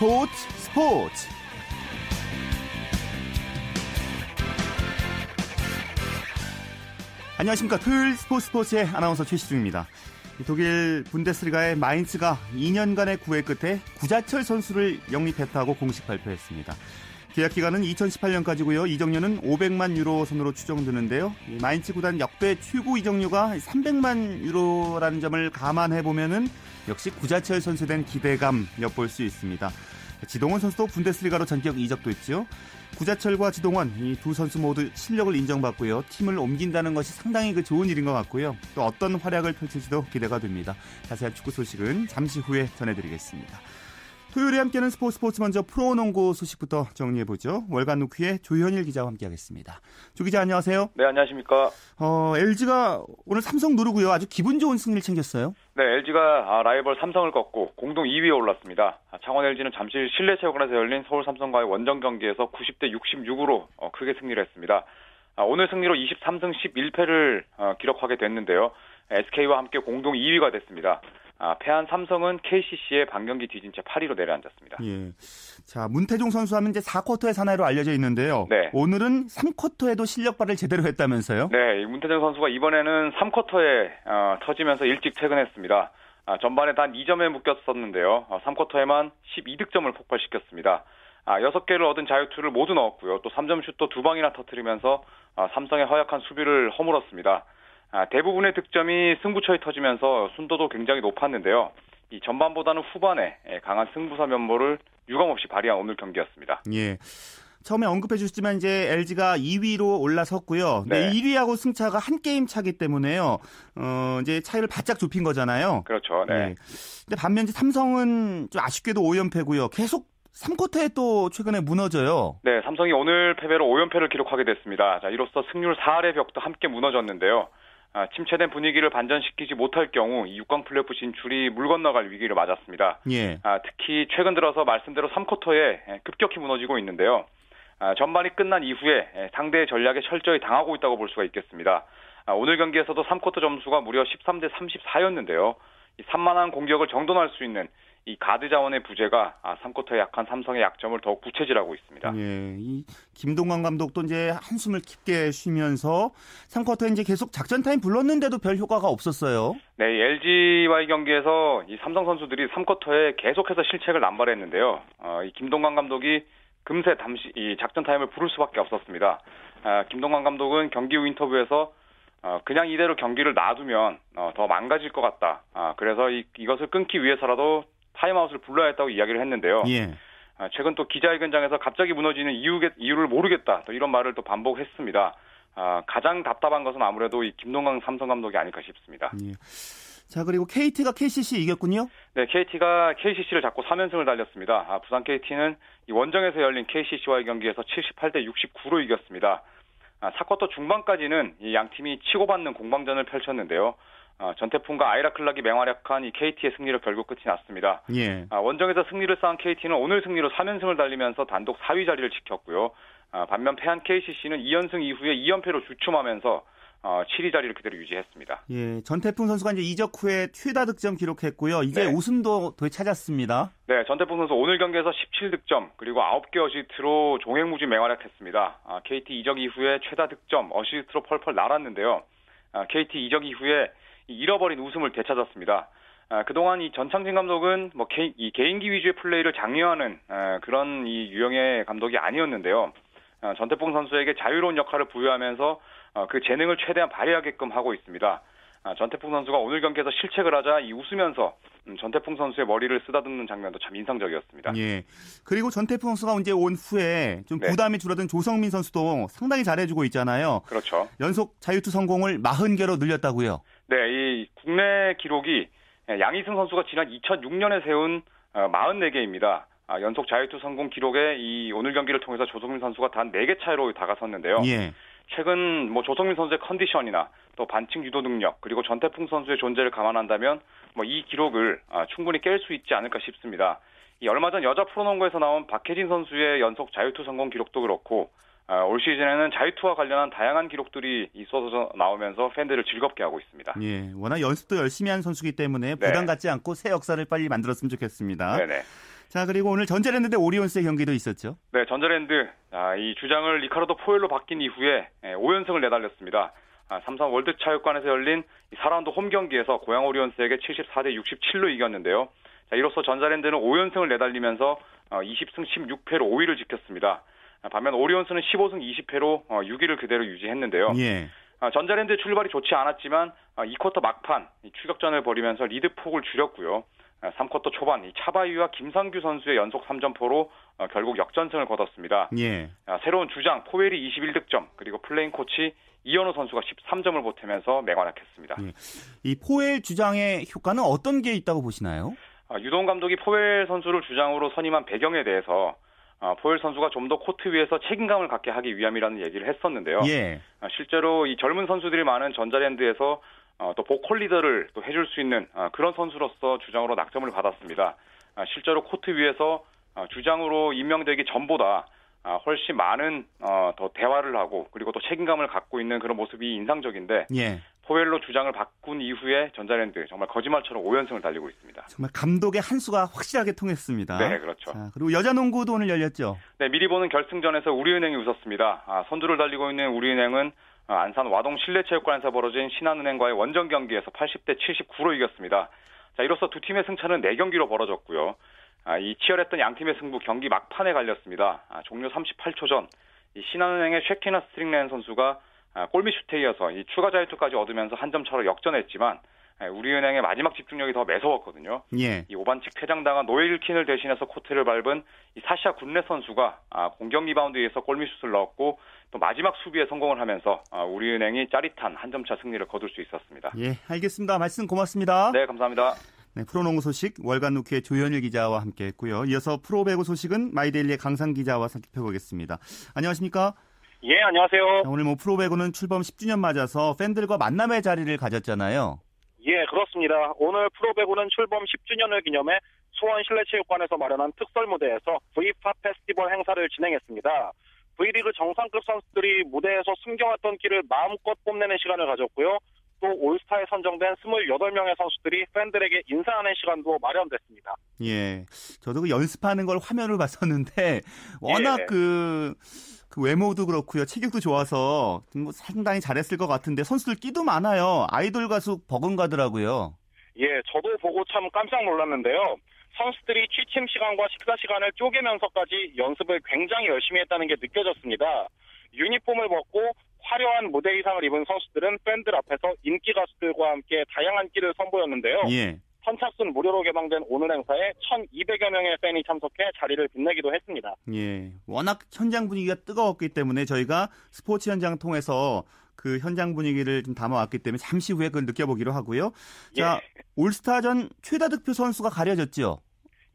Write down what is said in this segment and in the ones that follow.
스포츠 스포츠. 안녕하십니까. 토요일 스포츠 스포츠의 아나운서 최시중입니다. 독일 분데스리가의 마인츠가 2년간의 구애 끝에 구자철 선수를 영입했다고 공식 발표했습니다 계약 기간은 2018년까지고요. 이적료는 500만 유로 선으로 추정되는데요. 마인츠 구단 역대 최고 이적료가 300만 유로라는 점을 감안해 보면은 역시 구자철 선수에 대한 기대감 엿볼 수 있습니다. 지동원 선수도 분데스리가로 전격 이적도 했죠. 구자철과 지동원 이 두 선수 모두 실력을 인정받고요. 팀을 옮긴다는 것이 상당히 그 좋은 일인 것 같고요. 또 어떤 활약을 펼칠지도 기대가 됩니다. 자세한 축구 소식은 잠시 후에 전해드리겠습니다. 토요일에 함께하는 스포츠 스포츠 먼저 프로농구 소식부터 정리해보죠. 월간 누퀴의 조현일 기자와 함께하겠습니다. 조 기자 안녕하세요. 네 안녕하십니까. 어, LG가 오늘 삼성 누르고요. 아주 기분 좋은 승리를 챙겼어요. 네 LG가 아, 라이벌 삼성을 꺾고 공동 2위에 올랐습니다. 아, 창원 LG는 잠실 실내 체육관에서 열린 서울 삼성과의 원정 경기에서 90대 66으로 어, 크게 승리를 했습니다. 아, 오늘 승리로 23승 11패를 어, 기록하게 됐는데요. SK와 함께 공동 2위가 됐습니다. 아, 패한 삼성은 KCC의 반경기 뒤진 채 8위로 내려앉았습니다. 예. 자, 문태종 선수 하면 이제 4쿼터의 사나이로 알려져 있는데요. 네. 오늘은 3쿼터에도 실력 발을 제대로 했다면서요? 네, 문태종 선수가 이번에는 3쿼터에 어, 터지면서 일찍 퇴근했습니다. 아, 전반에 단 2점에 묶였었는데요. 어, 3쿼터에만 12득점을 폭발시켰습니다. 아, 6개를 얻은 자유투를 모두 넣었고요. 또 3점 슛도 두 방이나 터뜨리면서 어, 삼성의 허약한 수비를 허물었습니다. 아, 대부분의 득점이 승부처에 터지면서 순도도 굉장히 높았는데요. 이 전반보다는 후반에 예, 강한 승부사 면모를 유감없이 발휘한 오늘 경기였습니다. 예. 처음에 언급해 주셨지만 이제 LG가 2위로 올라섰고요. 네. 1위하고 승차가 한 게임 차기 때문에요. 어, 이제 차이를 바짝 좁힌 거잖아요. 그렇죠. 네. 네. 근데 반면 이제 삼성은 좀 아쉽게도 5연패고요. 계속 3쿼터에 또 최근에 무너져요. 네, 삼성이 오늘 패배로 5연패를 기록하게 됐습니다. 자, 이로써 승률 4할의 벽도 함께 무너졌는데요. 아, 침체된 분위기를 반전시키지 못할 경우 이 6강 플레이오프 진출이 물 건너갈 위기를 맞았습니다. 예. 아, 특히 최근 들어서 말씀대로 3쿼터에 급격히 무너지고 있는데요. 아, 전반이 끝난 이후에 상대의 전략에 철저히 당하고 있다고 볼 수가 있겠습니다. 아, 오늘 경기에서도 3쿼터 점수가 무려 13대 34였는데요. 이 산만한 공격을 정돈할 수 있는 이 가드 자원의 부재가 3쿼터에 아, 약한 삼성의 약점을 더욱 부채질하고 있습니다. 예, 이 김동광 감독도 이제 한숨을 깊게 쉬면서 3쿼터에 이제 계속 작전 타임 불렀는데도 별 효과가 없었어요. 네, LG와의 경기에서 이 삼성 선수들이 3쿼터에 계속해서 실책을 남발했는데요. 어, 이 김동광 감독이 금세 잠시 이 작전 타임을 부를 수밖에 없었습니다. 아, 김동광 감독은 경기 후 인터뷰에서 어, 그냥 이대로 경기를 놔두면 어, 더 망가질 것 같다. 아, 그래서 이, 이것을 끊기 위해서라도 타임아웃을 불러야 했다고 이야기를 했는데요. 예. 아, 최근 또 기자회견장에서 갑자기 무너지는 이유, 이유 를 모르겠다. 또 이런 말을 또 반복했습니다. 아, 가장 답답한 것은 아무래도 이 김동광 삼성 감독이 아닐까 싶습니다. 예. 자 그리고 KT가 KCC 이겼군요. 네, KT가 KCC를 잡고 3연승을 달렸습니다. 아, 부산 KT는 이 원정에서 열린 KCC와의 경기에서 78대 69로 이겼습니다. 아, 사쿼터 중반까지는 이 양 팀이 치고받는 공방전을 펼쳤는데요. 어, 전태풍과 아이라클락이 맹활약한 이 KT의 승리로 결국 끝이 났습니다. 예. 아, 원정에서 승리를 쌓은 KT는 오늘 승리로 3연승을 달리면서 단독 4위 자리를 지켰고요. 아, 반면 패한 KCC는 2연승 이후에 2연패로 주춤하면서 어, 7위 자리를 그대로 유지했습니다. 예, 전태풍 선수가 이제 이적 후에 최다 득점 기록했고요. 이제 네. 우승도 되찾았습니다. 네, 전태풍 선수 오늘 경기에서 17득점 그리고 9개 어시스트로 종횡무진 맹활약했습니다. 아, KT 이적 이후에 최다 득점 어시스트로 펄펄 날았는데요. 아, KT 이적 이후에 잃어버린 웃음을 되찾았습니다. 아, 그동안 이 전창진 감독은 뭐 개, 이 개인기 위주의 플레이를 장려하는 아, 그런 이 유형의 감독이 아니었는데요. 아, 전태풍 선수에게 자유로운 역할을 부여하면서 어, 그 재능을 최대한 발휘하게끔 하고 있습니다. 아, 전태풍 선수가 오늘 경기에서 실책을 하자 이 웃으면서 음, 전태풍 선수의 머리를 쓰다듬는 장면도 참 인상적이었습니다. 예. 그리고 전태풍 선수가 이제 온 후에 좀 네. 부담이 줄어든 조성민 선수도 상당히 잘해주고 있잖아요. 그렇죠. 연속 자유투 성공을 40개로 늘렸다고요. 네, 이 국내 기록이 양희승 선수가 지난 2006년에 세운 44개입니다. 어, 아, 연속 자유투 성공 기록에 이 오늘 경기를 통해서 조성민 선수가 단 4개 차이로 다가섰는데요. 예. 최근 뭐 조성민 선수의 컨디션이나 또 반칙 유도 능력 그리고 전태풍 선수의 존재를 감안한다면 뭐 이 기록을 아, 충분히 깰 수 있지 않을까 싶습니다. 이 얼마 전 여자 프로농구에서 나온 박혜진 선수의 연속 자유투 성공 기록도 그렇고 아, 올 시즌에는 자유투와 관련한 다양한 기록들이 있어서 나오면서 팬들을 즐겁게 하고 있습니다. 예, 워낙 연습도 열심히 한 선수기 때문에 네. 부담 갖지 않고 새 역사를 빨리 만들었으면 좋겠습니다. 네네. 자, 그리고 오늘 전자랜드 대 오리온스의 경기도 있었죠. 네, 전자랜드 아, 이 주장을 리카르도 포웰로 바뀐 이후에 5연승을 예, 내달렸습니다. 아, 삼성 월드 체육관에서 열린 4라운드 홈 경기에서 고양 오리온스에게 74대 67로 이겼는데요. 자, 이로써 전자랜드는 5연승을 내달리면서 20승 16패로 5위를 지켰습니다. 아, 반면 오리온스는 15승 20패로 6위를 그대로 유지했는데요. 예. 전자랜드 출발이 좋지 않았지만 2쿼터 막판 추격전을 벌이면서 리드 폭을 줄였고요. 3쿼터 초반 이 차바위와 김상규 선수의 연속 3점포로 어, 결국 역전승을 거뒀습니다. 예. 새로운 주장 포웰이 21득점 그리고 플레잉 코치 이현호 선수가 13점을 보태면서 맹활약했습니다. 예. 이 포웰 주장의 효과는 어떤 게 있다고 보시나요? 아, 유도훈 감독이 포웰 선수를 주장으로 선임한 배경에 대해서 아, 포웰 선수가 좀 더 코트 위에서 책임감을 갖게 하기 위함이라는 얘기를 했었는데요. 예. 아, 실제로 이 젊은 선수들이 많은 전자랜드에서 어, 또 보컬 리더를 또 해줄 수 있는 그런 선수로서 주장으로 낙점을 받았습니다. 실제로 코트 위에서 주장으로 임명되기 전보다 훨씬 많은 어, 더 대화를 하고 그리고 또 책임감을 갖고 있는 그런 모습이 인상적인데 예. 포웰로 주장을 바꾼 이후에 전자랜드 정말 거짓말처럼 5연승을 달리고 있습니다. 정말 감독의 한 수가 확실하게 통했습니다. 네, 그렇죠. 자, 그리고 여자 농구도 오늘 열렸죠. 네, 미리 보는 결승전에서 우리은행이 웃었습니다. 아, 선두를 달리고 있는 우리은행은 아, 안산 와동 실내체육관에서 벌어진 신한은행과의 원정 경기에서 80대 79로 이겼습니다. 자, 이로써 두 팀의 승차는 4경기로 벌어졌고요. 아, 이 치열했던 양 팀의 승부 경기 막판에 갈렸습니다. 아, 종료 38초 전 신한은행의 쉐키나 스트릭렌 선수가 아, 골밑 슈트에 이어서 이 추가 자유투까지 얻으면서 한 점 차로 역전했지만 예, 우리은행의 마지막 집중력이 더 매서웠거든요. 예. 이 오반칙 퇴장당한 노엘 퀸을 대신해서 코트를 밟은 이 사샤 굿렛 선수가 아, 공격 리바운드에서 골밑 슛을 넣었고 또 마지막 수비에 성공을 하면서 아, 우리은행이 짜릿한 한 점차 승리를 거둘 수 있었습니다. 예, 알겠습니다. 말씀 고맙습니다. 네, 감사합니다. 네, 프로농구 소식 월간 루키의 조현일 기자와 함께했고요. 이어서 프로배구 소식은 마이데일리의 강상 기자와 살펴보겠습니다. 안녕하십니까? 예, 안녕하세요. 오늘 뭐 프로배구는 출범 10주년 맞아서 팬들과 만남의 자리를 가졌잖아요. 예, 그렇습니다. 오늘 프로배구는 출범 10주년을 기념해 수원 실내체육관에서 마련한 특설 무대에서 V팝 페스티벌 행사를 진행했습니다. V리그 정상급 선수들이 무대에서 숨겨왔던 길을 마음껏 뽐내는 시간을 가졌고요. 또 올스타에 선정된 28명의 선수들이 팬들에게 인사하는 시간도 마련됐습니다. 예. 저도 그 연습하는 걸 화면을 봤었는데 워낙 예. 그, 그 외모도 그렇고요. 체격도 좋아서 뭐 상당히 잘했을 것 같은데 선수들 끼도 많아요. 아이돌 가수 버금가더라고요. 예, 저도 보고 참 깜짝 놀랐는데요. 선수들이 취침 시간과 식사 시간을 쪼개면서까지 연습을 굉장히 열심히 했다는 게 느껴졌습니다. 유니폼을 벗고 화려한 무대 의상을 입은 선수들은 팬들 앞에서 인기 가수들과 함께 다양한 끼를 선보였는데요. 예. 선착순 무료로 개방된 오늘 행사에 1,200여 명의 팬이 참석해 자리를 빛내기도 했습니다. 예. 워낙 현장 분위기가 뜨거웠기 때문에 저희가 스포츠 현장 통해서 그 현장 분위기를 좀 담아왔기 때문에 잠시 후에 그걸 느껴보기로 하고요. 자, 예. 올스타전 최다 득표 선수가 가려졌죠?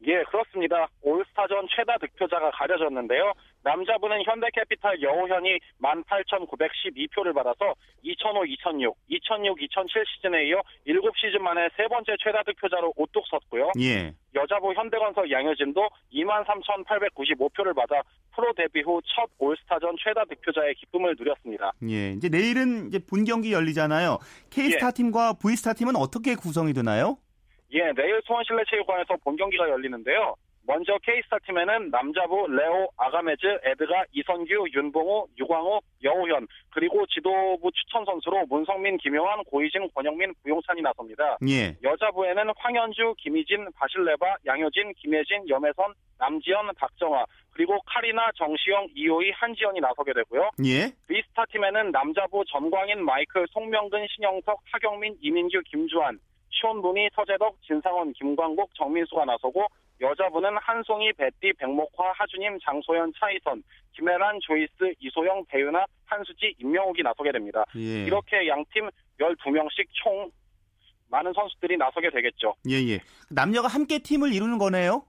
예, 그렇습니다. 올스타전 최다 득표자가 가려졌는데요. 남자분은 현대캐피탈 여호현이 18,912표를 받아서 2005, 2006, 2006, 2007 시즌에 이어 7시즌 만에 세 번째 최다 득표자로 우뚝 섰고요. 예. 여자부 현대건설 양효진도 23,895표를 받아 프로 데뷔 후 첫 올스타전 최다 득표자의 기쁨을 누렸습니다. 예. 이제 내일은 이제 본 경기 열리잖아요. K스타 예. 팀과 V스타 팀은 어떻게 구성이 되나요? 예, 내일 수원실내체육관에서 본 경기가 열리는데요. 먼저 K스타 팀에는 남자부 레오, 아가메즈, 에드가, 이선규, 윤봉호, 유광호, 여우현 그리고 지도부 추천 선수로 문성민, 김효환, 고희진, 권영민, 부용찬이 나섭니다. 예. 여자부에는 황현주, 김희진, 바실레바, 양효진, 김혜진, 염혜선, 남지현, 박정화 그리고 카리나, 정시영, 이호희, 한지연이 나서게 되고요. 예. B스타 팀에는 남자부 전광인, 마이클, 송명근, 신영석, 하경민, 이민규, 김주환 시온분이 서재덕, 진상원, 김광국, 정민수가 나서고 여자분은 한송이, 배띠, 백목화, 하주님, 장소연, 차이선, 김혜란, 조이스, 이소영, 배윤아, 한수지, 임명욱이 나서게 됩니다. 예. 이렇게 양팀 12명씩 총 많은 선수들이 나서게 되겠죠. 예, 예. 남녀가 함께 팀을 이루는 거네요?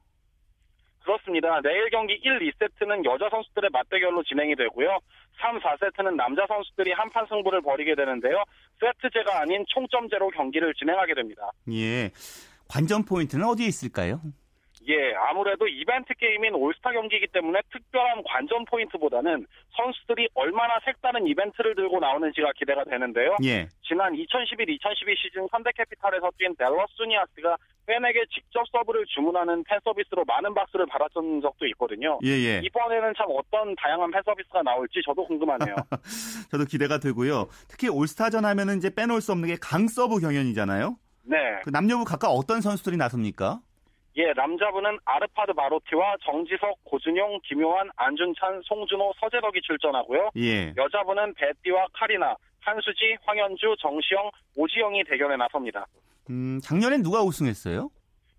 그렇습니다. 내일 경기 1, 2세트는 여자 선수들의 맞대결로 진행이 되고요. 3, 4세트는 남자 선수들이 한판 승부를 벌이게 되는데요. 세트제가 아닌 총점제로 경기를 진행하게 됩니다. 예. 관전 포인트는 어디에 있을까요? 예, 아무래도 이벤트 게임인 올스타 경기이기 때문에 특별한 관전 포인트보다는 선수들이 얼마나 색다른 이벤트를 들고 나오는지가 기대가 되는데요. 예. 지난 2011-2012 시즌 현대캐피탈에서 뛴 델러스 수니아스가 팬에게 직접 서브를 주문하는 팬 서비스로 많은 박수를 받았던 적도 있거든요. 예, 예. 이번에는 참 어떤 다양한 팬 서비스가 나올지 저도 궁금하네요. 저도 기대가 되고요. 특히 올스타전 하면은 이제 빼놓을 수 없는 게 강서부 경연이잖아요. 네. 그 남녀부 각각 어떤 선수들이 나섭니까? 예, 남자분은 아르파드 마로티와 정지석, 고준용, 김효환, 안준찬, 송준호, 서재덕이 출전하고요. 예. 여자분은 베띠와 카리나, 한수지, 황현주, 정시영, 오지영이 대결에 나섭니다. 음, 작년엔 누가 우승했어요?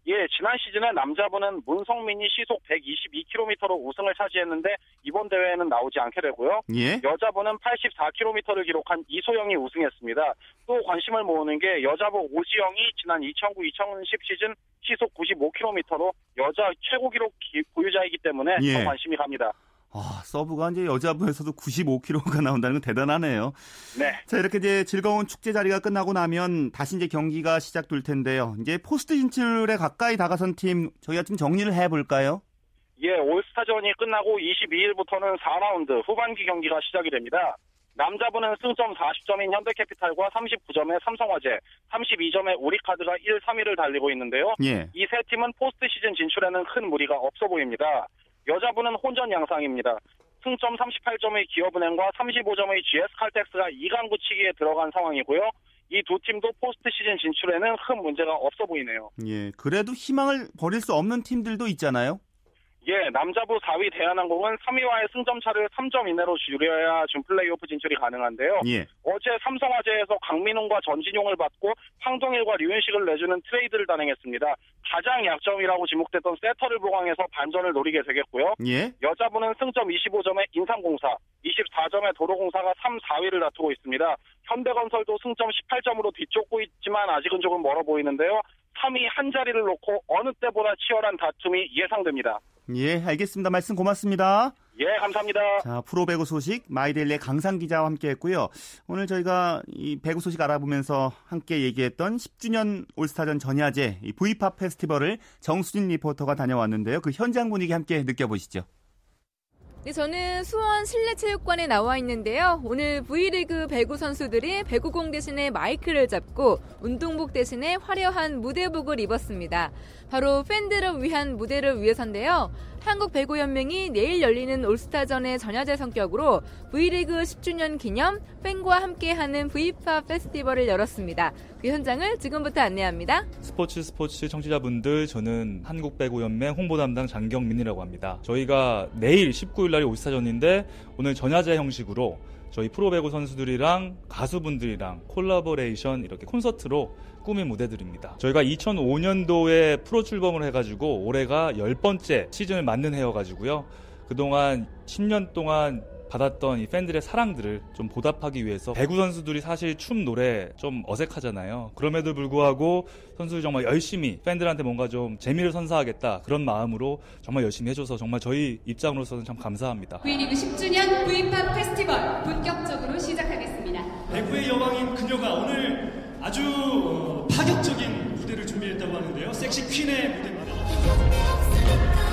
예, 지난 시즌에 남자분은 문성민이 시속 122km로 우승을 차지했는데 이번 대회에는 나오지 않게 되고요. 예. 여자분은 84km를 기록한 이소영이 우승했습니다. 또 관심을 모으는 게 여자분 오지영이 지난 2009-2010 시즌 시속 95km로 여자 최고 기록 기- 보유자이기 때문에 예. 더 관심이 갑니다. 아, 서브가 이제 여자부에서도 95kg가 나온다는 건 대단하네요. 네. 자, 이렇게 이제 즐거운 축제 자리가 끝나고 나면 다시 이제 경기가 시작될 텐데요. 이제 포스트 진출에 가까이 다가선 팀 저희가 좀 정리를 해 볼까요? 예, 올스타전이 끝나고 22일부터는 4라운드 후반기 경기가 시작이 됩니다. 남자부는 승점 40점인 현대캐피탈과 39점의 삼성화재, 32점의 우리카드가 1, 3위를 달리고 있는데요. 예. 이 세 팀은 포스트 시즌 진출에는 큰 무리가 없어 보입니다. 여자부는 혼전 양상입니다. 승점 38점의 기업은행과 35점의 GS칼텍스가 2강 굳히기에 들어간 상황이고요. 이 두 팀도 포스트 시즌 진출에는 큰 문제가 없어 보이네요. 예. 그래도 희망을 버릴 수 없는 팀들도 있잖아요. 예, 남자부 4위 대한항공은 3위와의 승점 차를 3점 이내로 줄여야 준 플레이오프 진출이 가능한데요. 예. 어제 삼성화재에서 강민웅과 전진용을 받고 황동일과 류윤식을 내주는 트레이드를 단행했습니다. 가장 약점이라고 지목됐던 세터를 보강해서 반전을 노리게 되겠고요. 예. 여자부는 승점 25점의 인삼공사, 24점의 도로공사가 3, 4위를 다투고 있습니다. 현대건설도 승점 18점으로 뒤쫓고 있지만 아직은 조금 멀어 보이는데요. 3위 한 자리를 놓고 어느 때보다 치열한 다툼이 예상됩니다. 예, 알겠습니다. 말씀 고맙습니다. 예, 감사합니다. 자, 프로 배구 소식 마이데일리의 강상 기자와 함께 했고요. 오늘 저희가 이 배구 소식 알아보면서 함께 얘기했던 10주년 올스타전 전야제 이 V팝 페스티벌을 정수진 리포터가 다녀왔는데요. 그 현장 분위기 함께 느껴보시죠. 네, 저는 수원 실내체육관에 나와 있는데요. 오늘 V리그 배구 선수들이 배구공 대신에 마이크를 잡고 운동복 대신에 화려한 무대복을 입었습니다. 바로 팬들을 위한 무대를 위해서인데요. 한국 배구연맹이 내일 열리는 올스타전의 전야제 성격으로 V리그 10주년 기념 팬과 함께하는 V팝 페스티벌을 열었습니다. 그 현장을 지금부터 안내합니다. 스포츠 스포츠 청취자분들 저는 한국 배구연맹 홍보 담당 장경민이라고 합니다. 저희가 내일 19일 날이 올스타전인데 오늘 전야제 형식으로 저희 프로배구 선수들이랑 가수분들이랑 콜라보레이션 이렇게 콘서트로 꾸민 무대들입니다. 저희가 2005년도에 프로 출범을 해가지고 올해가 10번째 시즌을 맞는 해여가지고요. 그동안 10년 동안 받았던 이 팬들의 사랑들을 좀 보답하기 위해서 배구 선수들이 사실 춤 노래 좀 어색하잖아요. 그럼에도 불구하고 선수들이 정말 열심히 팬들한테 뭔가 좀 재미를 선사하겠다 그런 마음으로 정말 열심히 해줘서 정말 저희 입장으로서는 참 감사합니다. V리그 10주년 V팝 페스티벌 본격적으로 시작하겠습니다. 배구의 여왕인 그녀가 오늘 아주 어, 파격적인 무대를 준비했다고 하는데요. 섹시 퀸의 무대입니다.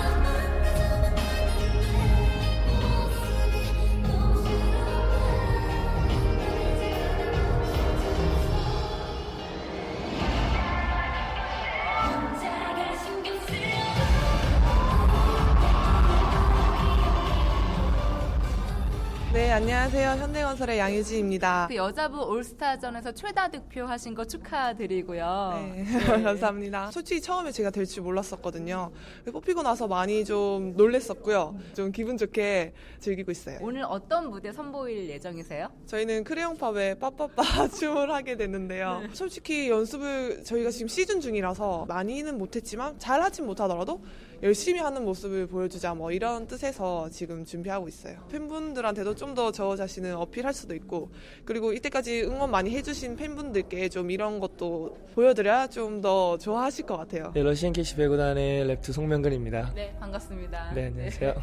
안녕하세요. 현대건설의 양유지입니다. 그 여자부 올스타전에서 최다 득표하신 거 축하드리고요. 네, 감사합니다. 솔직히 처음에 제가 될 줄 몰랐었거든요. 뽑히고 나서 많이 좀 놀랬었고요. 좀 기분 좋게 즐기고 있어요. 오늘 어떤 무대 선보일 예정이세요? 저희는 크레용팝의 빠빠빠 춤을 하게 됐는데요. 솔직히 연습을 저희가 지금 시즌 중이라서 많이는 못했지만 잘 하진 못하더라도 열심히 하는 모습을 보여주자 뭐 이런 뜻에서 지금 준비하고 있어요. 팬분들한테도 좀더 저 자신을 어필할 수도 있고 그리고 이때까지 응원 많이 해주신 팬분들께 좀 이런 것도 보여드려야 좀 더 좋아하실 것 같아요. 네, 러시앤캐시 배구단의 레프트 송명근입니다. 네, 반갑습니다. 네, 안녕하세요.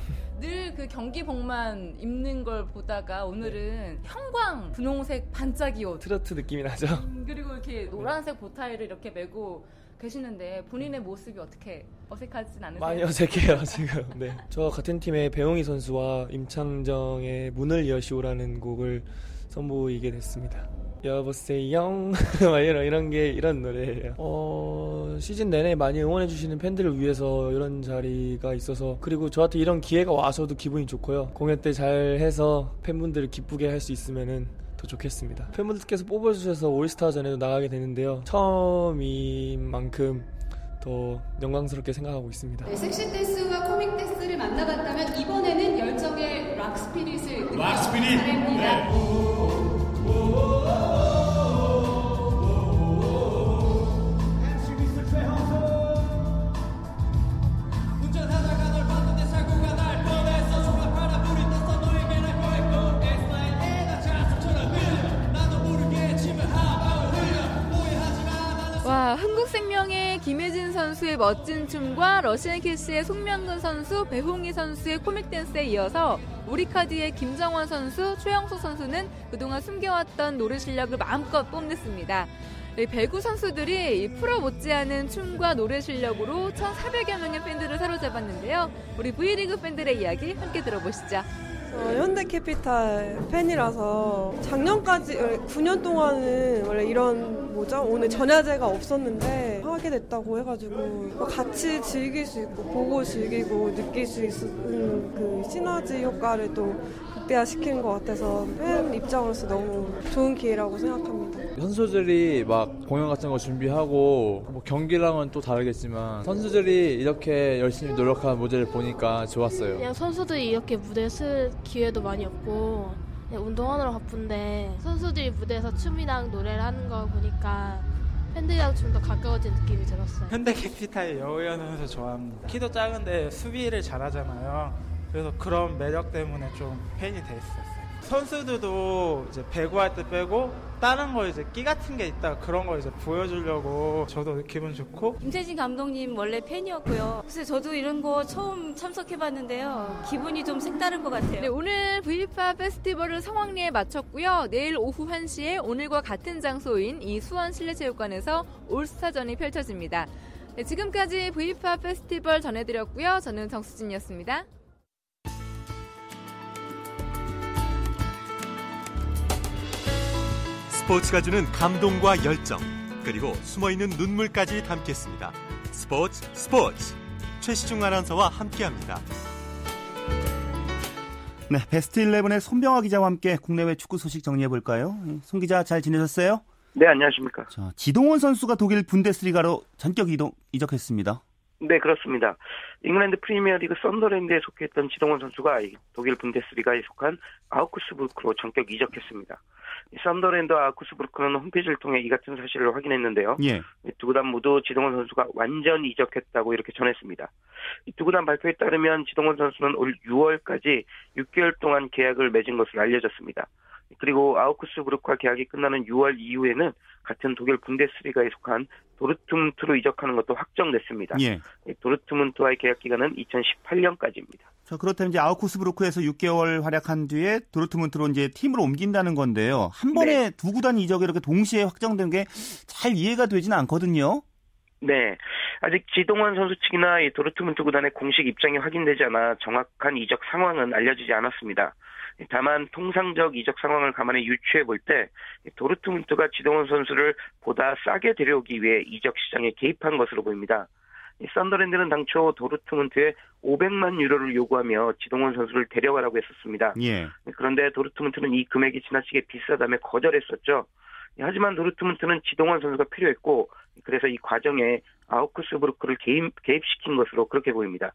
늘 그 경기복만 입는 걸 보다가 오늘은 형광 분홍색 반짝이 옷 트로트 느낌이 나죠? 음, 그리고 이렇게 노란색 보타이를 이렇게 메고 계시는데 본인의 모습이 어떻게 어색하진 않으세요? 많이 어색해요 지금. 네. 저 같은 팀의 배홍희 선수와 임창정의 문을 여시오라는 곡을 선보이게 됐습니다. 여보세요 이런 이런 게 이런 노래예요. 어 시즌 내내 많이 응원해 주시는 팬들을 위해서 이런 자리가 있어서 그리고 저한테 이런 기회가 와서 더 기분이 좋고요. 공연 때 잘 해서 팬분들을 기쁘게 할 수 있으면은 더 좋겠습니다. 팬분들께서 뽑아주셔서 올스타전에도 나가게 되는데요. 처음인 만큼 더 영광스럽게 생각하고 있습니다. 네, 섹시 댄스와 코믹 댄스를 만나봤다면 이번에는 열정의 rock spirit을 rock spirit. 차례입니다. 네. 선수의 멋진 춤과 러시안캐시의 송명근 선수, 배홍희 선수의 코믹 댄스에 이어서 우리카드의 김정원 선수, 최영수 선수는 그동안 숨겨왔던 노래 실력을 마음껏 뽐냈습니다. 이 배구 선수들이 이 프로 못지않은 춤과 노래 실력으로 1,400여 명의 팬들을 사로잡았는데요. 우리 V리그 팬들의 이야기 함께 들어보시죠. 어, 현대캐피탈 팬이라서 작년까지 9년 동안은 원래 이런 뭐죠 오늘 전야제가 없었는데 하게 됐다고 해가지고 뭐 같이 즐길 수 있고 보고 즐기고 느낄 수 있는 그 시너지 효과를 또 극대화시킨 것 같아서 팬 입장으로서 너무 좋은 기회라고 생각합니다. 선수들이 막 공연 같은 거 준비하고 뭐 경기랑은 또 다르겠지만 선수들이 이렇게 열심히 노력한 모델을 보니까 좋았어요. 그냥 선수들이 이렇게 무대에 쓸 기회도 많이 없고 운동하느라 바쁜데 선수들이 무대에서 춤이랑 노래를 하는 거 보니까 팬들이랑 좀 더 가까워진 느낌이 들었어요. 현대캐피탈 여우현 선수 좋아합니다. 키도 작은데 수비를 잘하잖아요. 그래서 그런 매력 때문에 좀 팬이 됐었어요. 선수들도 이제 배구할 때 빼고 다른 거 이제 끼 같은 게 있다 그런 거 이제 보여주려고 저도 기분 좋고 임태진 감독님 원래 팬이었고요. 그래서 저도 이런 거 처음 참석해봤는데요. 기분이 좀 색다른 것 같아요. 네, 오늘 V파 페스티벌을 성황리에 마쳤고요. 내일 오후 1시에 오늘과 같은 장소인 이 수원 실내체육관에서 올스타전이 펼쳐집니다. 네, 지금까지 V파 페스티벌 전해드렸고요. 저는 정수진이었습니다. 스포츠가 주는 감동과 열정 그리고 숨어있는 눈물까지 담겠습니다. 스포츠 스포츠 최시중 아나운서와 함께합니다. 네, 베스트 11의 손병화 기자와 함께 국내외 축구 소식 정리해 볼까요? 손 기자 잘 지내셨어요? 네, 안녕하십니까. 자, 지동원 선수가 독일 분데스리가로 전격 이동 이적했습니다. 네, 그렇습니다. 잉글랜드 프리미어리그 썬더랜드에 속했던 지동원 선수가 독일 분데스리가에 속한 아우크스부르크로 전격 이적했습니다. 썬더랜드와 아우크스부르크는 홈페이지를 통해 이 같은 사실을 확인했는데요. 예. 두 구단 모두 지동원 선수가 완전 이적했다고 이렇게 전했습니다. 두 구단 발표에 따르면 지동원 선수는 올 6월까지 6개월 동안 계약을 맺은 것으로 알려졌습니다. 그리고 아우크스 부르크와 계약이 끝나는 6월 이후에는 같은 독일 분데스리가에 속한 도르트문트로 이적하는 것도 확정됐습니다. 예. 도르트문트와의 계약 기간은 2018년까지입니다. 자, 그렇다면 이제 아우크스부르크에서 6개월 활약한 뒤에 도르트문트로 이제 팀으로 옮긴다는 건데요. 한 번에 네. 두 구단 이적이 이렇게 동시에 확정된 게 잘 이해가 되지는 않거든요. 네. 아직 지동원 선수 측이나 이 도르트문트 구단의 공식 입장이 확인되지 않아 정확한 이적 상황은 알려지지 않았습니다. 다만 통상적 이적 상황을 감안해 유추해 볼 때 도르트문트가 지동원 선수를 보다 싸게 데려오기 위해 이적 시장에 개입한 것으로 보입니다. 이 썬더랜드는 당초 도르트문트에 500만 유로를 요구하며 지동원 선수를 데려가라고 했었습니다. 예. 그런데 도르트문트는 이 금액이 지나치게 비싸다며 거절했었죠. 하지만 도르트문트는 지동원 선수가 필요했고 그래서 이 과정에 아우크스부르크를 개입, 개입시킨 것으로 그렇게 보입니다.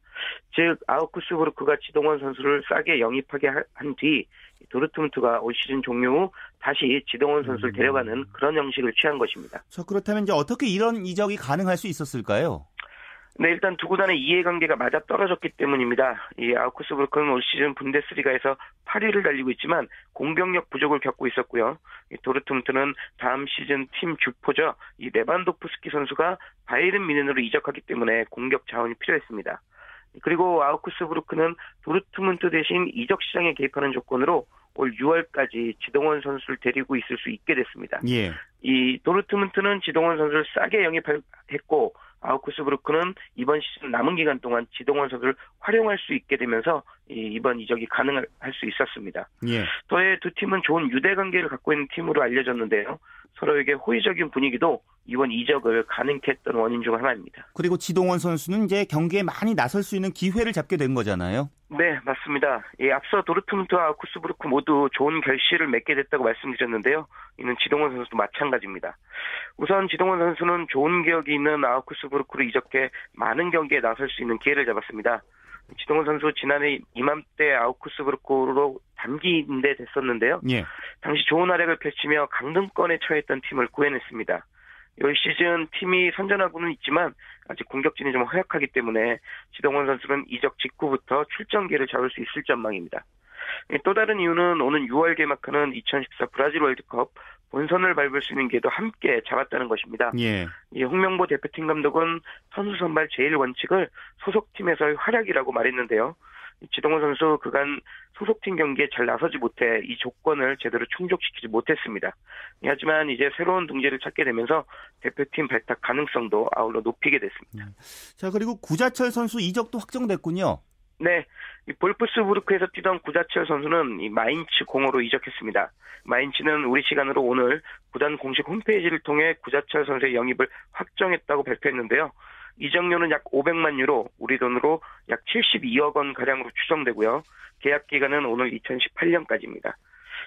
즉 아우크스부르크가 지동원 선수를 싸게 영입하게 한 뒤 도르트문트가 올 시즌 종료 후 다시 지동원 선수를 데려가는 그런 형식을 취한 것입니다. 자, 그렇다면 이제 어떻게 이런 이적이 가능할 수 있었을까요? 네, 일단 두 구단의 이해관계가 맞아 떨어졌기 때문입니다. 이 아우크스부르크는 올 시즌 분데스리가에서 8위를 달리고 있지만 공격력 부족을 겪고 있었고요. 이 도르트문트는 다음 시즌 팀 주포죠. 이 레반도프스키 선수가 바이른 미넨으로 이적하기 때문에 공격 자원이 필요했습니다. 그리고 아우크스부르크는 도르트문트 대신 이적 시장에 개입하는 조건으로 올 6월까지 지동원 선수를 데리고 있을 수 있게 됐습니다. 예. 이 도르트문트는 지동원 선수를 싸게 영입했고 아우크스부르크는 이번 시즌 남은 기간 동안 지동원 선수를 활용할 수 있게 되면서 이번 이적이 가능할 수 있었습니다. 예. 더해 두 팀은 좋은 유대 관계를 갖고 있는 팀으로 알려졌는데요. 서로에게 호의적인 분위기도 이번 이적을 가능케 했던 원인 중 하나입니다. 그리고 지동원 선수는 이제 경기에 많이 나설 수 있는 기회를 잡게 된 거잖아요. 네, 맞습니다. 예, 앞서 도르트문트와 쿠스부르크 모두 좋은 결실을 맺게 됐다고 말씀드렸는데요. 이는 지동원 선수도 마찬가지입니다. 우선 지동원 선수는 좋은 기억이 있는 아우쿠스부르크로 이적해 많은 경기에 나설 수 있는 기회를 잡았습니다. 지동원 선수 지난해 이맘때 아우쿠스부르크로 단기인대 됐었는데요. 예. 당시 좋은 활약을 펼치며 강등권에 처했던 팀을 구해냈습니다. 올 시즌 팀이 선전하고는 있지만 아직 공격진이 좀 허약하기 때문에 지동원 선수는 이적 직후부터 출전기를 잡을 수 있을 전망입니다. 또 다른 이유는 오는 6월 개막하는 2014 브라질 월드컵 본선을 밟을 수 있는 기회도 함께 잡았다는 것입니다. 예. 이 홍명보 대표팀 감독은 선수 선발 제일 원칙을 소속팀에서의 활약이라고 말했는데요. 지동원 선수 그간 소속팀 경기에 잘 나서지 못해 이 조건을 제대로 충족시키지 못했습니다. 하지만 이제 새로운 둥지를 찾게 되면서 대표팀 발탁 가능성도 아울러 높이게 됐습니다. 자, 그리고 구자철 선수 이적도 확정됐군요. 네, 볼프스부르크에서 뛰던 구자철 선수는 이 마인츠 공으로 이적했습니다. 마인츠는 우리 시간으로 오늘 구단 공식 홈페이지를 통해 구자철 선수의 영입을 확정했다고 발표했는데요. 이적료는 약 500만 유로, 우리 돈으로 약 72억 원 가량으로 추정되고요. 계약 기간은 오늘 2018년까지입니다.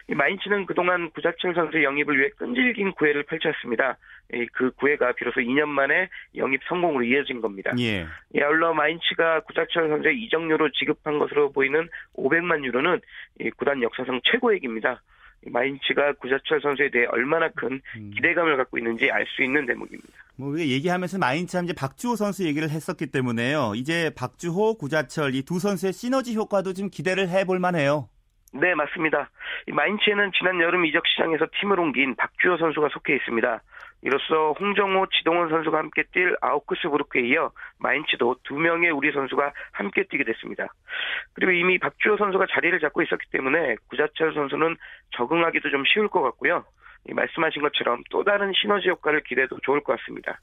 마인츠는 그동안 구자철 선수의 영입을 위해 끈질긴 구애를 펼쳤습니다. 그 구애가 비로소 2년 만에 영입 성공으로 이어진 겁니다. 예. 아울러 마인츠가 구자철 선수의 이적료로 지급한 것으로 보이는 500만 유로는 구단 역사상 최고액입니다. 마인츠가 구자철 선수에 대해 얼마나 큰 기대감을 갖고 있는지 알 수 있는 대목입니다. 뭐 우리가 얘기하면서 마인츠 하면 이제 박주호 선수 얘기를 했었기 때문에요. 이제 박주호, 구자철 이 두 선수의 시너지 효과도 좀 기대를 해볼 만해요. 네, 맞습니다. 마인츠에는 지난 여름 이적 시장에서 팀을 옮긴 박주호 선수가 속해 있습니다. 이로써 홍정호, 지동원 선수가 함께 뛸 아우크스부르크에 이어 마인츠도 두 명의 우리 선수가 함께 뛰게 됐습니다. 그리고 이미 박주호 선수가 자리를 잡고 있었기 때문에 구자철 선수는 적응하기도 좀 쉬울 것 같고요. 말씀하신 것처럼 또 다른 시너지 효과를 기대해도 좋을 것 같습니다.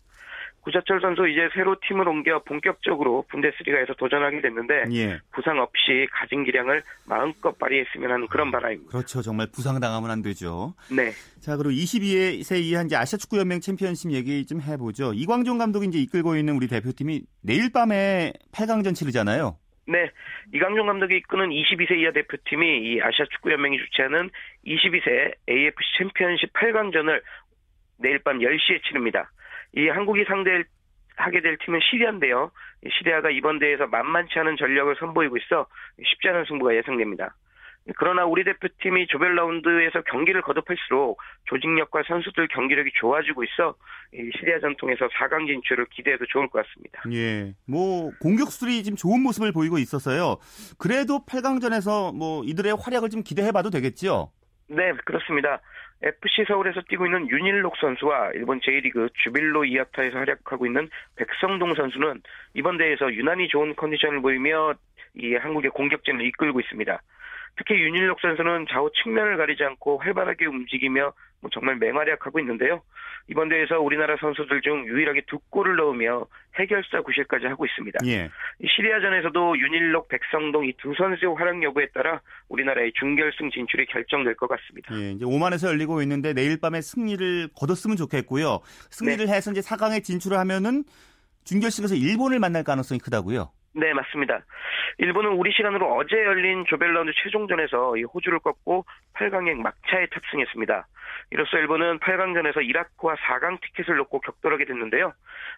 구자철 선수 이제 새로 팀을 옮겨 본격적으로 분데스리가에서 도전하게 됐는데 예. 부상 없이 가진 기량을 마음껏 발휘했으면 하는 그런 바람입니다. 그렇죠. 정말 부상 당하면 안 되죠. 네. 자, 그리고 22세 이하 이제 아시아 축구 연맹 챔피언십 얘기 좀 해보죠. 이광종 감독이 이제 이끌고 있는 우리 대표팀이 내일 밤에 8강전 치르잖아요. 네, 이강종 감독이 이끄는 22세 이하 대표팀이 이 아시아 축구 연맹이 주최하는 22세 AFC 챔피언십 8강전을 내일 밤 10시에 치릅니다. 이 한국이 상대하게 될 팀은 시리아인데요. 시리아가 이번 대회에서 만만치 않은 전력을 선보이고 있어 쉽지 않은 승부가 예상됩니다. 그러나 우리 대표팀이 조별 라운드에서 경기를 거듭할수록 조직력과 선수들 경기력이 좋아지고 있어 시리아 전통에서 4강 진출을 기대해도 좋을 것 같습니다. 예. 뭐 공격수들이 지금 좋은 모습을 보이고 있어서요. 그래도 8강전에서 뭐 이들의 활약을 좀 기대해 봐도 되겠죠? 네, 그렇습니다. FC 서울에서 뛰고 있는 윤일록 선수와 일본 J리그 주빌로 이아타에서 활약하고 있는 백성동 선수는 이번 대회에서 유난히 좋은 컨디션을 보이며 이 한국의 공격진을 이끌고 있습니다. 특히 윤일록 선수는 좌우 측면을 가리지 않고 활발하게 움직이며 뭐 정말 맹활약하고 있는데요. 이번 대회에서 우리나라 선수들 중 유일하게 두 골을 넣으며 해결사 구실까지 하고 있습니다. 예. 시리아전에서도 윤일록, 백성동 이 두 선수의 활약 여부에 따라 우리나라의 준결승 진출이 결정될 것 같습니다. 예, 이제 오만에서 열리고 있는데 내일 밤에 승리를 거뒀으면 좋겠고요. 승리를 네. 해서 이제 4강에 진출을 하면은 준결승에서 일본을 만날 가능성이 크다고요. 네, 맞습니다. 일본은 우리 시간으로 어제 열린 조별라운드 최종전에서 이 호주를 꺾고 8강행 막차에 탑승했습니다. 이로써 일본은 8강전에서 이라크와 4강 티켓을 놓고 격돌하게 됐는데요.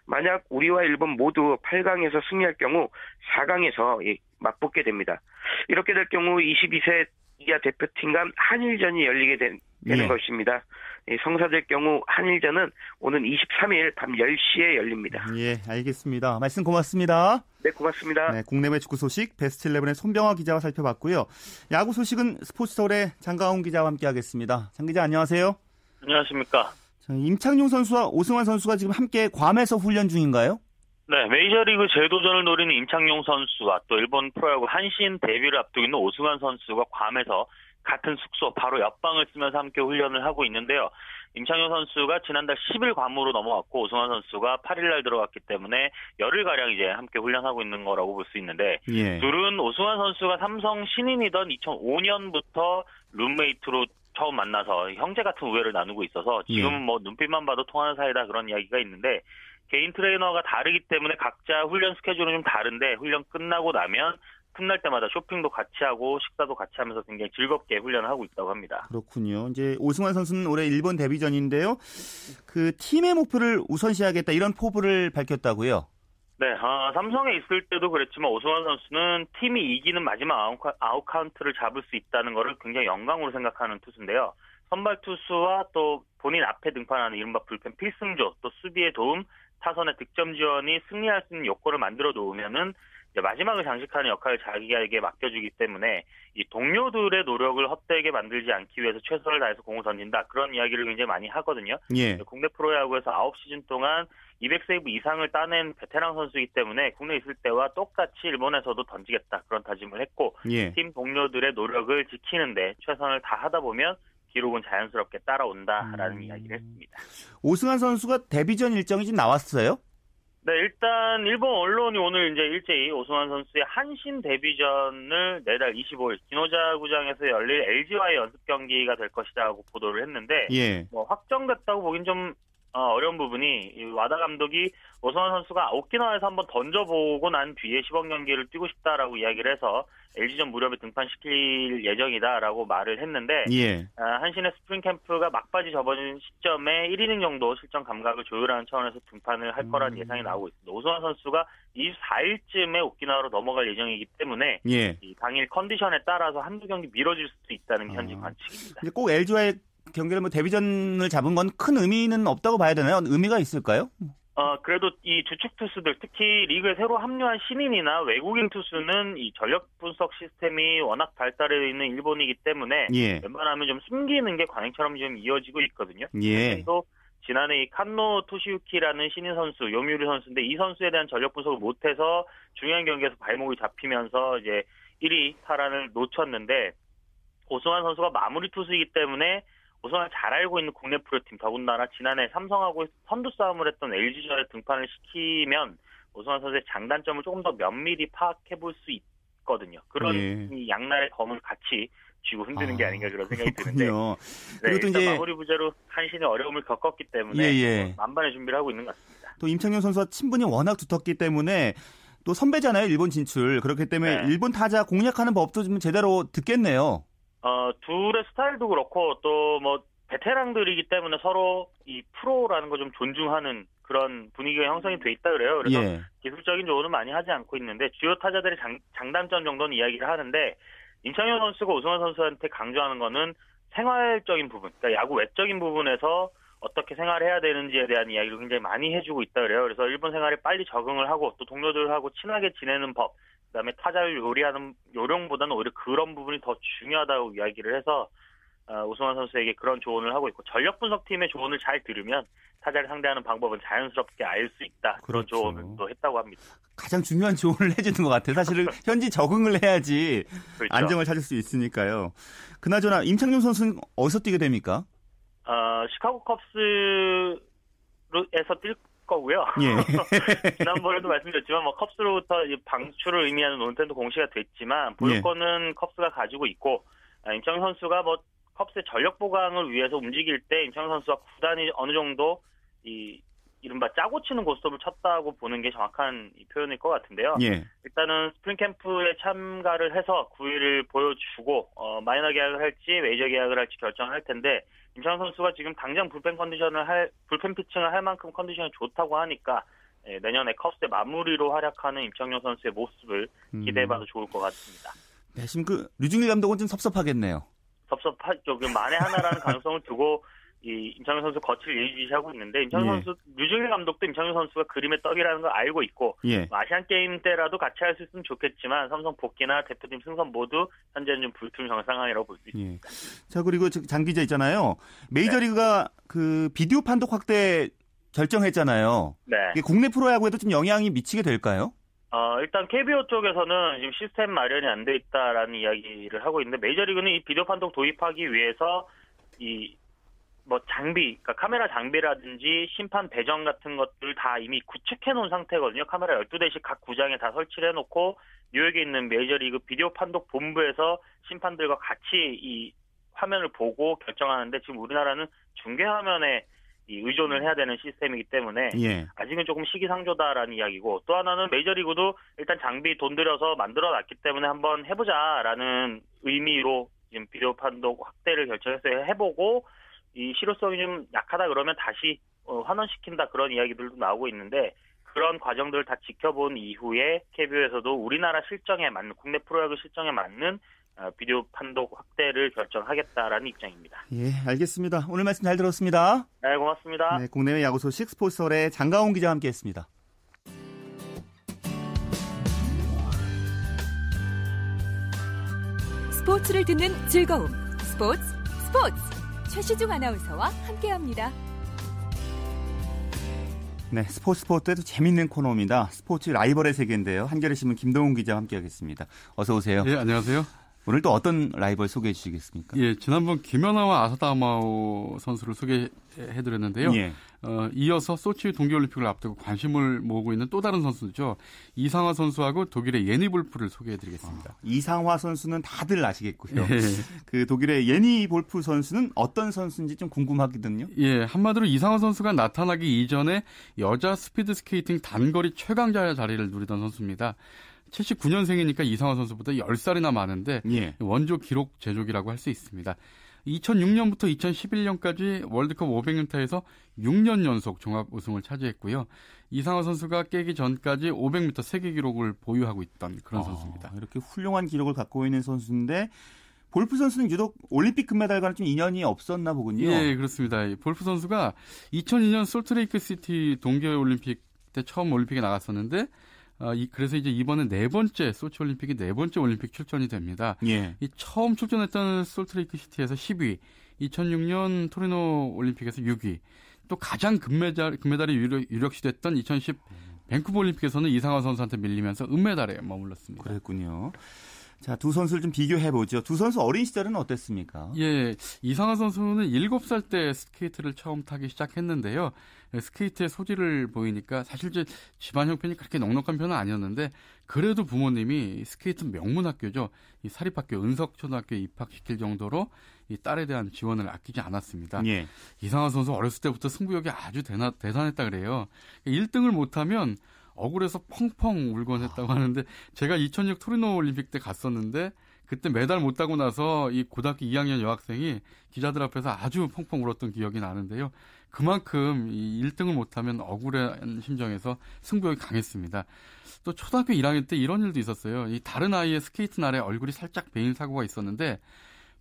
만약 우리와 일본 모두 8강에서 승리할 경우 4강에서 맞붙게 됩니다. 이렇게 될 경우 22세 이하 대표팀 간 한일전이 열리게 된, 되는 예. 것입니다. 이 성사될 경우 한일전은 오는 23일 밤 10시에 열립니다. 예, 알겠습니다. 말씀 고맙습니다. 네, 고맙습니다. 네, 국내외 축구 소식 베스트 11의 손병화 기자와 살펴봤고요. 야구 소식은 스포츠 서울의 장가온 기자와 함께하겠습니다. 장 기자 안녕하세요. 안녕하십니까. 자, 임창용 선수와 오승환 선수가 지금 함께 괌에서 훈련 중인가요? 네, 메이저리그 재도전을 노리는 임창용 선수와 또 일본 프로야구 한신 데뷔를 앞두고 있는 오승환 선수가 괌에서 같은 숙소 바로 옆방을 쓰면서 함께 훈련을 하고 있는데요. 임창용 선수가 지난달 10일 괌으로 넘어왔고 오승환 선수가 8일날 들어갔기 때문에 열흘 가량 이제 함께 훈련하고 있는 거라고 볼 수 있는데 예. 둘은 오승환 선수가 삼성 신인이던 2005년부터 룸메이트로 처음 만나서 형제 같은 우애를 나누고 있어서 지금은 예. 뭐 눈빛만 봐도 통하는 사이다 그런 이야기가 있는데 개인 트레이너가 다르기 때문에 각자 훈련 스케줄은 좀 다른데 훈련 끝나고 나면 틈날 때마다 쇼핑도 같이 하고 식사도 같이 하면서 굉장히 즐겁게 훈련을 하고 있다고 합니다. 그렇군요. 이제 오승환 선수는 올해 일본 데뷔전인데요. 그 팀의 목표를 우선시하겠다 이런 포부를 밝혔다고요. 네, 어, 삼성에 있을 때도 그랬지만 오승환 선수는 팀이 이기는 마지막 아웃, 아웃 카운트를 잡을 수 있다는 것을 굉장히 영광으로 생각하는 투수인데요. 선발 투수와 또 본인 앞에 등판하는 이른바 불펜 필승조, 또 수비의 도움, 타선의 득점 지원이 승리할 수 있는 요건을 만들어 놓으면은 마지막을 장식하는 역할을 자기에게 맡겨주기 때문에 이 동료들의 노력을 헛되게 만들지 않기 위해서 최선을 다해서 공을 던진다 그런 이야기를 굉장히 많이 하거든요. 예. 국내 프로야구에서 9시즌 동안 200세이브 이상을 따낸 베테랑 선수이기 때문에 국내에 있을 때와 똑같이 일본에서도 던지겠다 그런 다짐을 했고 예. 팀 동료들의 노력을 지키는데 최선을 다하다 보면 기록은 자연스럽게 따라온다라는 음. 이야기를 했습니다. 오승환 선수가 데뷔전 일정이 지금 나왔어요? 네, 일단 일본 언론이 오늘 이제 일제히 오승환 선수의 한신 데뷔전을 내달 25일 기노자 구장에서 열릴 LG와의 연습 경기가 될 것이라고 보도를 했는데 예. 뭐 확정됐다고 보긴 좀 어, 려운 부분이 이 와다 감독이 오승환 선수가 오키나와에서 한번 던져보고 난 뒤에 시범 경기를 뛰고 싶다라고 이야기를 해서 LG전 무렵에 등판시킬 예정이다라고 말을 했는데 예. 아, 한신의 스프링 캠프가 막바지 접어든 시점에 1이닝 정도 실전 감각을 조율하는 차원에서 등판을 할 거라는 예상이 나오고 있습니다. 오승환 선수가 24일쯤에 오키나와로 넘어갈 예정이기 때문에 예. 이 당일 컨디션에 따라서 한두 경기 미뤄질 수도 있다는 게 현지 관측입니다. 꼭 LG와의 경기를 뭐 데뷔전을 잡은 건 큰 의미는 없다고 봐야 되나요? 의미가 있을까요? 어, 그래도 이 주축 투수들, 특히 리그에 새로 합류한 신인이나 외국인 투수는 이 전력 분석 시스템이 워낙 발달해 있는 일본이기 때문에 예. 웬만하면 좀 숨기는 게 관행처럼 좀 이어지고 있거든요. 예. 또 지난해 이 칸노 토시유키라는 신인 선수, 요미우리 선수인데 이 선수에 대한 전력 분석을 못해서 중요한 경기에서 발목이 잡히면서 이제 1위 탈환을 놓쳤는데 오승환 선수가 마무리 투수이기 때문에 오승환을 잘 알고 있는 국내 프로팀 더군다나 지난해 삼성하고 선두 싸움을 했던 LG전에 등판을 시키면 오승환 선수의 장단점을 조금 더 면밀히 파악해 볼 수 있거든요. 그런 예. 이 양날의 검을 같이 쥐고 흔드는 게 아닌가 그런 생각이 드는데 그렇군요. 네, 그리고 또 이제 마무리 부재로 한신이 어려움을 겪었기 때문에 예, 예. 뭐 만반의 준비를 하고 있는 것 같습니다. 또 임창용 선수와 친분이 워낙 두텁기 때문에 또 선배잖아요. 일본 진출. 그렇기 때문에 네. 일본 타자 공략하는 법도 좀 제대로 듣겠네요. 어, 둘의 스타일도 그렇고 또 뭐 베테랑들이기 때문에 서로 이 프로라는 거 좀 존중하는 그런 분위기가 형성이 돼 있다 그래요. 그래서 예. 기술적인 조언은 많이 하지 않고 있는데 주요 타자들의 장, 장단점 정도는 이야기를 하는데 임창현 선수가 오승환 선수한테 강조하는 거는 생활적인 부분, 그러니까 야구 외적인 부분에서 어떻게 생활해야 되는지에 대한 이야기를 굉장히 많이 해주고 있다 그래요. 그래서 일본 생활에 빨리 적응을 하고 또 동료들하고 친하게 지내는 법, 그다음에 타자를 요리하는 요령보다는 오히려 그런 부분이 더 중요하다고 이야기를 해서 어, 오승환 선수에게 그런 조언을 하고 있고 전력 분석팀의 조언을 잘 들으면 타자를 상대하는 방법은 자연스럽게 알 수 있다 그런 그렇죠. 조언을 또 했다고 합니다. 가장 중요한 조언을 해주는 것 같아요. 사실은 현지 적응을 해야지 그렇죠. 안정을 찾을 수 있으니까요. 그나저나 임창용 선수는 어디서 뛰게 됩니까? 어, 시카고 컵스에서 뛸 거고요. 예. 지난번에도 말씀드렸지만 뭐 컵스로부터 이 방출을 의미하는 논텐더 공시가 됐지만 보유권은 컵스가 가지고 있고 아, 임창용 선수가 뭐 컵스의 전력 보강을 위해서 움직일 때 임창용 선수가 구단이 어느 정도 이 이른바 짜고 치는 고스톱을 쳤다고 보는 게 정확한 이 표현일 것 같은데요. 예. 일단은 스프링 캠프에 참가를 해서 구위를 보여주고 어, 마이너 계약을 할지 메이저 계약을 할지 결정을 할 텐데 임창현 선수가 지금 당장 불펜 컨디션을 할 불펜 피칭을 할 만큼 컨디션이 좋다고 하니까 예, 내년에 컵스의 마무리로 활약하는 임창용 선수의 모습을 음. 기대해봐도 좋을 것 같습니다. 네, 지금 그 류중일 감독은 좀 섭섭하겠네요. 섭섭하죠. 그 만에 하나라는 가능성을 두고 이 임창용 선수 거칠 예의주시하고 있는데 임창용 예. 선수 류중일 감독도 임창용 선수가 그림의 떡이라는 걸 알고 있고 예. 뭐 아시안 게임 때라도 같이 할 수 있으면 좋겠지만 삼성 복귀나 대표팀 승선 모두 현재는 좀 불투명 상황이라고 볼 수 있습니다. 예. 자 그리고 저- 장 기자 있잖아요. 메이저리그가 그 비디오 판독 확대 결정했잖아요. 네. 이게 국내 프로야구에도 좀 영향이 미치게 될까요? 어, 일단 KBO 쪽에서는 지금 시스템 마련이 안 돼 있다라는 이야기를 하고 있는데 메이저리그는 이 비디오 판독 도입하기 위해서 이 뭐 장비, 그러니까 카메라 장비라든지 심판 배정 같은 것들 다 이미 구축해 놓은 상태거든요. 카메라 12대씩 각 구장에 다 설치를 해 놓고 뉴욕에 있는 메이저리그 비디오 판독 본부에서 심판들과 같이 이 화면을 보고 결정하는데 지금 우리나라는 중계 화면에 이 의존을 해야 되는 시스템이기 때문에 예. 아직은 조금 시기상조다라는 이야기고 또 하나는 메이저리그도 일단 장비 돈 들여서 만들어 놨기 때문에 한번 해보자라는 의미로 지금 비디오 판독 확대를 결정해서 해보고 이 실효성이 좀 약하다 그러면 다시 어, 환원시킨다 그런 이야기들도 나오고 있는데 그런 과정들을 다 지켜본 이후에 KBO에서도 우리나라 실정에 맞는 국내 프로야구 실정에 맞는 어, 비디오 판독 확대를 결정하겠다라는 입장입니다. 예, 알겠습니다. 오늘 말씀 잘 들었습니다. 네, 고맙습니다. 네, 국내외 야구 소식 스포츠설의 장가온 기자와 함께했습니다. 스포츠를 듣는 즐거움. 스포츠, 스포츠. 최시중 아나운서와 함께합니다. 네, 스포츠 스포츠에도 재밌는 코너입니다. 스포츠 라이벌의 세계인데요. 한겨레 신문 김동훈 기자와 함께하겠습니다. 어서 오세요. 예, 안녕하세요. 오늘 또 어떤 라이벌 소개해 주시겠습니까? 예, 지난번 김연아와 아사다마오 선수를 소개해 드렸는데요. 예. 어, 이어서 소치 동계올림픽을 앞두고 관심을 모으고 있는 또 다른 선수죠. 이상화 선수하고 독일의 예니 볼프를 소개해 드리겠습니다. 이상화 선수는 다들 아시겠고요. 예. 그 독일의 예니 볼프 선수는 어떤 선수인지 좀 궁금하거든요. 예, 한마디로 이상화 선수가 나타나기 이전에 여자 스피드 스케이팅 단거리 최강자 자리를 누리던 선수입니다. 79년생이니까 이상화 선수보다 10살이나 많은데 예. 원조 기록 제조기라고 할 수 있습니다. 2006년부터 2011년까지 월드컵 500m에서 6년 연속 종합 우승을 차지했고요. 이상화 선수가 깨기 전까지 500m 세계 기록을 보유하고 있던 그런 아, 선수입니다. 이렇게 훌륭한 기록을 갖고 있는 선수인데 볼프 선수는 유독 올림픽 금메달과는 좀 인연이 없었나 보군요. 예, 그렇습니다. 이 볼프 선수가 2002년 솔트레이크 시티 동계 올림픽 때 처음 올림픽에 나갔었는데 어, 이, 그래서 이제 이번에 네 번째 소치 올림픽이 네 번째 올림픽 출전이 됩니다. 예. 이 처음 출전했던 솔트레이크 시티에서 10위, 2006년 토리노 올림픽에서 6위, 또 가장 금메달 금메달이 유력, 유력시됐던 2010 밴쿠버 올림픽에서는 이상화 선수한테 밀리면서 은메달에 머물렀습니다. 그랬군요. 자, 두 선수를 좀 비교해 보죠. 두 선수 어린 시절은 어땠습니까? 예, 이상화 선수는 7살 때 스케이트를 처음 타기 시작했는데요. 스케이트의 소질을 보이니까 사실 이제 집안 형편이 그렇게 넉넉한 편은 아니었는데 그래도 부모님이 스케이트 명문 학교죠. 이 사립학교 은석초등학교에 입학시킬 정도로 이 딸에 대한 지원을 아끼지 않았습니다. 예. 이상화 선수 어렸을 때부터 승부욕이 아주 대나, 대단했다 그래요. 1등을 못하면 억울해서 펑펑 울곤 했다고 하는데 제가 2006 토리노 올림픽 때 갔었는데 그때 메달 못 따고 나서 이 고등학교 2학년 여학생이 기자들 앞에서 아주 펑펑 울었던 기억이 나는데요. 그만큼 이 1등을 못하면 억울한 심정에서 승부욕이 강했습니다. 또 초등학교 1학년 때 이런 일도 있었어요. 이 다른 아이의 스케이트 날에 얼굴이 살짝 베인 사고가 있었는데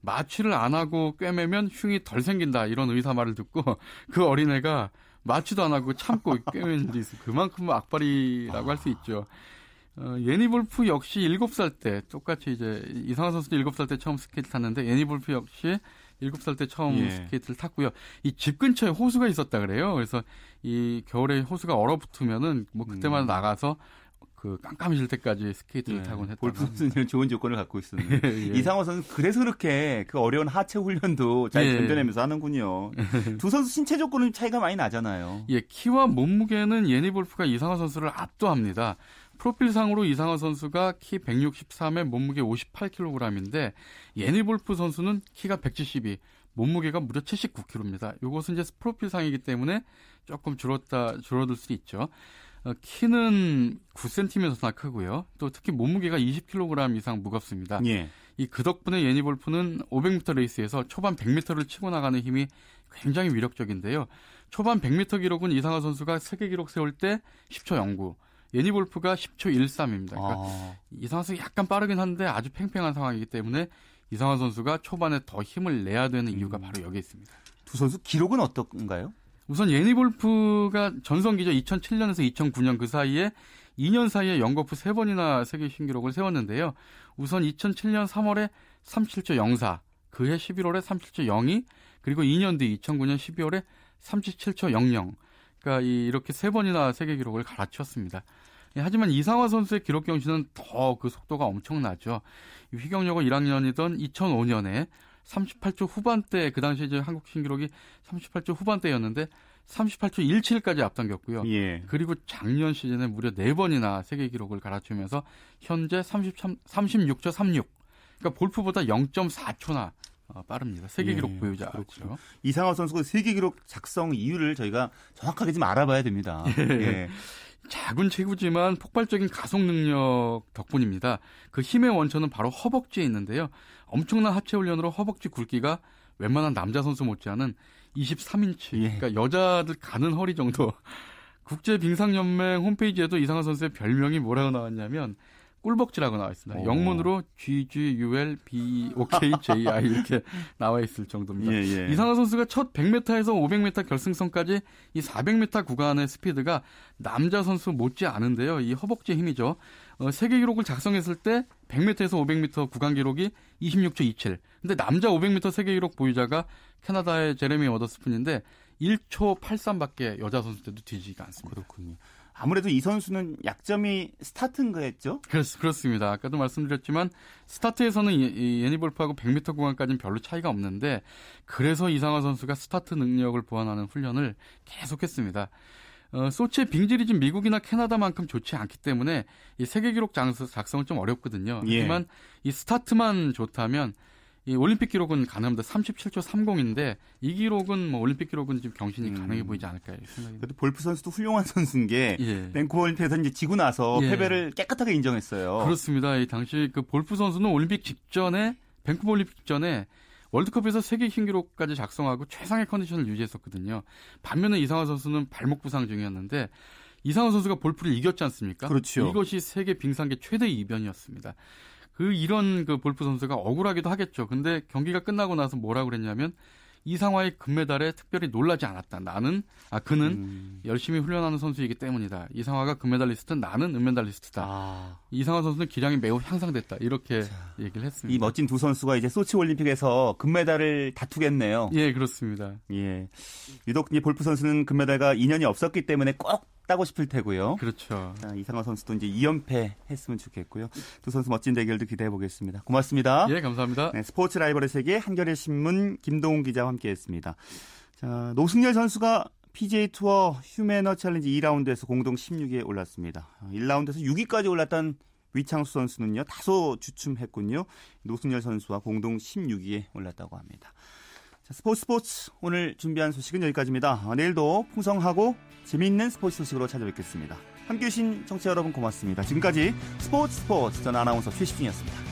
마취를 안 하고 꿰매면 흉이 덜 생긴다 이런 의사 말을 듣고 그 어린애가 마취도 안 하고 참고 꿰맨 있어요. 그만큼 악바리라고 할 수 있죠. 어, 예니 볼프 역시 7살 때 똑같이 이제 이상화 선수도 7살 때 처음 스케이트 탔는데 예니 볼프 역시 7살 때 처음 예. 스케이트를 탔고요. 이 집 근처에 호수가 있었다 그래요. 그래서 이 겨울에 호수가 얼어붙으면은 뭐 그때마다 음. 나가서 그 깜깜해질 때까지 스케이트를 예, 타곤 했다고 볼프 선수는 좋은 조건을 갖고 있었는데 예, 예. 이상화 선수 그래서 그렇게 그 어려운 하체 훈련도 잘 예. 견뎌내면서 하는군요. 두 선수 신체 조건은 차이가 많이 나잖아요. 예, 키와 몸무게는 예니 볼프가 이상화 선수를 압도합니다. 프로필상으로 이상화 선수가 키 163에 몸무게 58kg인데 예니 볼프 선수는 키가 172, 몸무게가 무려 79kg입니다. 이것은 이제 프로필상이기 때문에 조금 줄었다 줄어들 수 있죠. 어, 키는 9cm나 크고요. 또 특히 몸무게가 20kg 이상 무겁습니다. 예. 이그 덕분에 예니 볼프는 500m 레이스에서 초반 100m를 치고 나가는 힘이 굉장히 위력적인데요. 초반 100m 기록은 이상화 선수가 세계 기록 세울 때 10초 09, 예니 볼프가 10초 13입니다. 그러니까 아. 이상화 선수 약간 빠르긴 한데 아주 팽팽한 상황이기 때문에 이상화 선수가 초반에 더 힘을 내야 되는 이유가 바로 여기 있습니다. 두 선수 기록은 어떤가요? 우선 예니 볼프가 전성기죠. 2007년에서 2009년 그 사이에 2년 사이에 영거프 3번이나 세계 신기록을 세웠는데요. 우선 2007년 3월에 37초 04, 그해 11월에 37초 02, 그리고 2년 뒤 2009년 12월에 37초 00. 그러니까 이 이렇게 세 번이나 세계 기록을 갈아치웠습니다. 예, 하지만 이상화 선수의 기록 경신은 더 그 속도가 엄청나죠. 이 휘경여고 1학년이던 2005년에 38초 후반대 그 당시 이제 한국 신기록이 38초 후반대였는데 38초 17까지 앞당겼고요. 예. 그리고 작년 시즌에 무려 4번이나 세계 기록을 갈아치우면서 현재 33, 36초 36. 그러니까 볼프보다 0.4초나 어, 빠릅니다. 세계 예, 기록 보유자죠. 그렇군요. 이상화 선수가 세계 기록 작성 이유를 저희가 정확하게 좀 알아봐야 됩니다. 예. 작은 체구지만 폭발적인 가속 능력 덕분입니다. 그 힘의 원천은 바로 허벅지에 있는데요. 엄청난 하체 훈련으로 허벅지 굵기가 웬만한 남자 선수 못지않은 23인치. 그러니까 여자들 가는 허리 정도. 국제 빙상연맹 홈페이지에도 이상한 선수의 별명이 뭐라고 나왔냐면 꿀벅지라고 나와 있습니다. 오. 영문으로 G G U L B O K J I 이렇게 나와 있을 정도입니다. 예, 예. 이상한 선수가 첫 100m에서 500m 결승선까지 이 400m 구간의 스피드가 남자 선수 못지 않은데요. 이 허벅지 힘이죠. 어, 세계 기록을 작성했을 때 100m에서 500m 구간 기록이 26초 27. 근데 남자 500m 세계 기록 보유자가 캐나다의 제레미 워더스푼인데 1초 83밖에 여자 선수들도 뒤지지가 않습니다. 그렇군요. 아무래도 이 선수는 약점이 스타트인 거였죠? 그렇, 그렇습니다. 아까도 말씀드렸지만 스타트에서는 이, 이 예니 볼프하고 100m 구간까지는 별로 차이가 없는데 그래서 이상화 선수가 스타트 능력을 보완하는 훈련을 계속했습니다. 어, 소치의 빙질이 좀 미국이나 캐나다만큼 좋지 않기 때문에 이 세계 기록 작성은 좀 어렵거든요. 예. 하지만 이 스타트만 좋다면 이 올림픽 기록은 가능합니다. 37초 30인데 이 기록은 뭐 올림픽 기록은 좀 경신이 가능해 보이지 않을까 생각이 그래도 볼프 선수도 훌륭한 선수인 게 예. 밴쿠버 올림픽에서 이제 지고 나서 예. 패배를 깨끗하게 인정했어요. 그렇습니다. 이 당시 그 볼프 선수는 올림픽 직전에 밴쿠버 올림픽 직전에 월드컵에서 세계 신기록까지 작성하고 최상의 컨디션을 유지했었거든요. 반면에 이상화 선수는 발목 부상 중이었는데 이상화 선수가 볼프를 이겼지 않습니까? 그렇죠. 이것이 세계 빙상계 최대 이변이었습니다. 그 이런 그 볼프 선수가 억울하기도 하겠죠. 근데 경기가 끝나고 나서 뭐라고 그랬냐면 이상화의 금메달에 특별히 놀라지 않았다. 나는 아 그는 음. 열심히 훈련하는 선수이기 때문이다. 이상화가 금메달리스트, 나는 은메달리스트다. 아. 이상화 선수는 기량이 매우 향상됐다. 이렇게 얘기를 했습니다. 이 멋진 두 선수가 이제 소치 올림픽에서 금메달을 다투겠네요. 예, 그렇습니다. 예. 유독 이 볼프 선수는 금메달과 인연이 없었기 때문에 꼭 따고 싶을 테고요. 그렇죠. 자, 이상화 선수도 이제 2연패 했으면 좋겠고요. 두 선수 멋진 대결도 기대해 보겠습니다. 고맙습니다. 예, 감사합니다. 네, 스포츠 라이벌의 세계 한겨레 신문 김동훈 기자와 함께했습니다. 자, 노승열 선수가 PGA 투어 휴매나 챌린지 2라운드에서 공동 16위에 올랐습니다. 1라운드에서 6위까지 올랐던 위창수 선수는요 다소 주춤했군요. 노승열 선수와 공동 16위에 올랐다고 합니다. 자, 스포츠 스포츠 오늘 준비한 소식은 여기까지입니다. 어, 내일도 풍성하고 재미있는 스포츠 소식으로 찾아뵙겠습니다. 함께해 주신 청취자 여러분 고맙습니다. 지금까지 스포츠 스포츠 전 아나운서 최시중이었습니다.